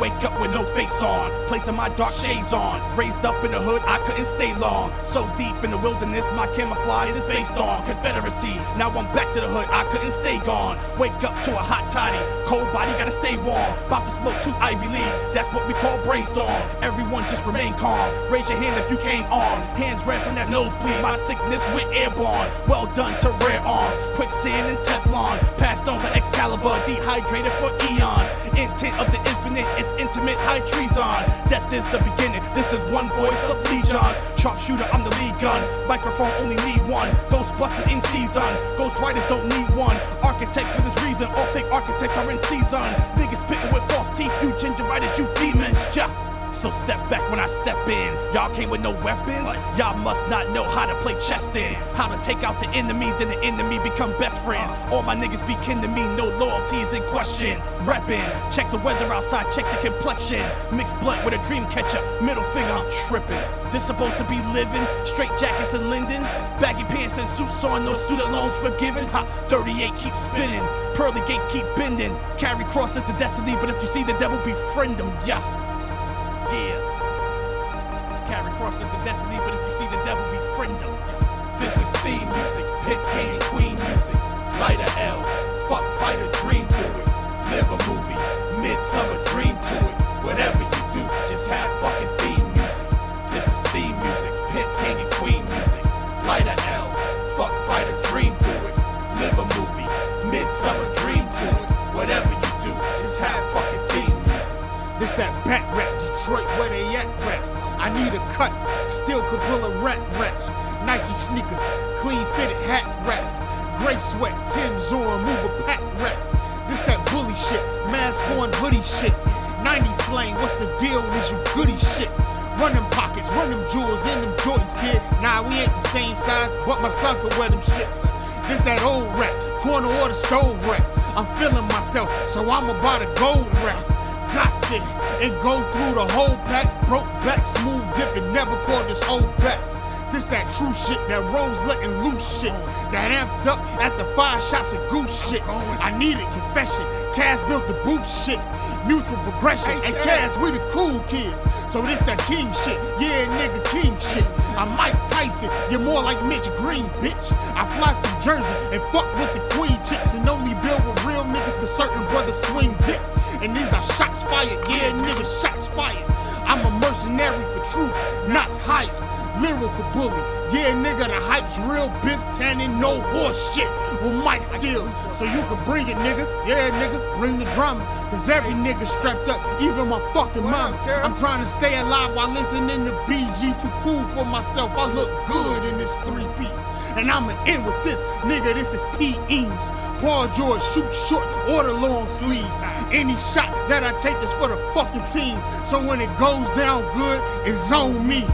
wake up with no face on, placing my dark shades on. Raised up in the hood, I couldn't stay long. So deep in the wilderness, my camouflage is based on Confederacy. Now I'm back to the hood, I couldn't stay gone. Wake up to a hot toddy, cold body gotta stay warm. About to smoke two Ivy leaves, that's what we call brainstorm. Everyone just remain calm. Raise your hand if you came on. Hands red from that nosebleed, my sickness went airborne. Well done to rare arms, quicksand and Teflon. Passed on for Excalibur, dehydrated for eons. Intent of the infinite is intimate high treason. Death is the beginning, this is one voice of legions. Sharpshooter, I'm the lead gun. Microphone only need one. Ghost busted in season. Ghost writers don't need one. Architect for this reason, all fake architects are in season. Niggas spitting with false teeth, you ginger, gingeritis, you demons. Yeah. So step back when I step in. Y'all came with no weapons. Y'all must not know how to play chess then. How to take out the enemy, then the enemy become best friends. All my niggas be kin to me, no loyalty is in question. Reppin', check the weather outside, check the complexion. Mixed blood with a dream catcher, middle finger, I'm trippin'. This supposed to be living, straight jackets and Linden. Baggy pants and suits on, no student loans forgiven. Ha, 38 keep spinning, pearly gates keep bending. Carry crosses to destiny, but if you see the devil, befriend him, yeah. Yeah. Carry crosses to destiny, but if you see the devil, befriend him. This is theme music, pit and queen music. Light a L, fuck fighter, dream through it. Live a movie, midsummer dream to it. Whatever you do, just have fucking theme music. This is theme music, pit and queen music. Light a L, fuck fighter, dream through it. Live a movie, midsummer dream to it. Whatever you do, just have fucking theme music. This that back rap, Detroit where they at rap. I need a cut, still a rat rap. Nike sneakers, clean fitted hat rap. Gray sweat, Tim's on, move a pack rap. This that bully shit, mask on hoodie shit. 90 slang, what's the deal? Is you goody shit? Run them pockets, run them jewels in them Jordans, kid. Nah, we ain't the same size, but my son could wear them shits. This that old rap, corner or the stove rap. I'm feeling myself, so I'm about a gold rap got there and go through the whole pack. Broke back, smooth dipping, never caught this old back. This that true shit, that rose letting loose shit. That amped up after five shots of goose shit. I needed confession. Cass built the booth shit. Mutual progression. And Cass, we the cool kids. So this that king shit. Yeah, nigga, king shit. I'm Mike Tyson. You're more like Mitch Green, bitch. I fly through Jersey and fuck with the queen chicks and only build with real niggas cause certain brothers swing dick. And these are shots fired. Yeah, nigga, shots fired. I'm a mercenary for truth, not hype. Lyrical bully. Yeah, nigga, the hype's real Biff Tannen, no horse shit with mic skills. So you can bring it, nigga. Yeah, nigga, bring the drama. Cause every nigga strapped up, even my fucking mama. I'm trying to stay alive while listening to BG. Too cool for myself. I look good in this three piece. And I'ma end with this, nigga. This is P. Eames. Paul George shoot short or the long sleeves. Any shot that I take is for the fucking team. So when it goes down good, it's on me.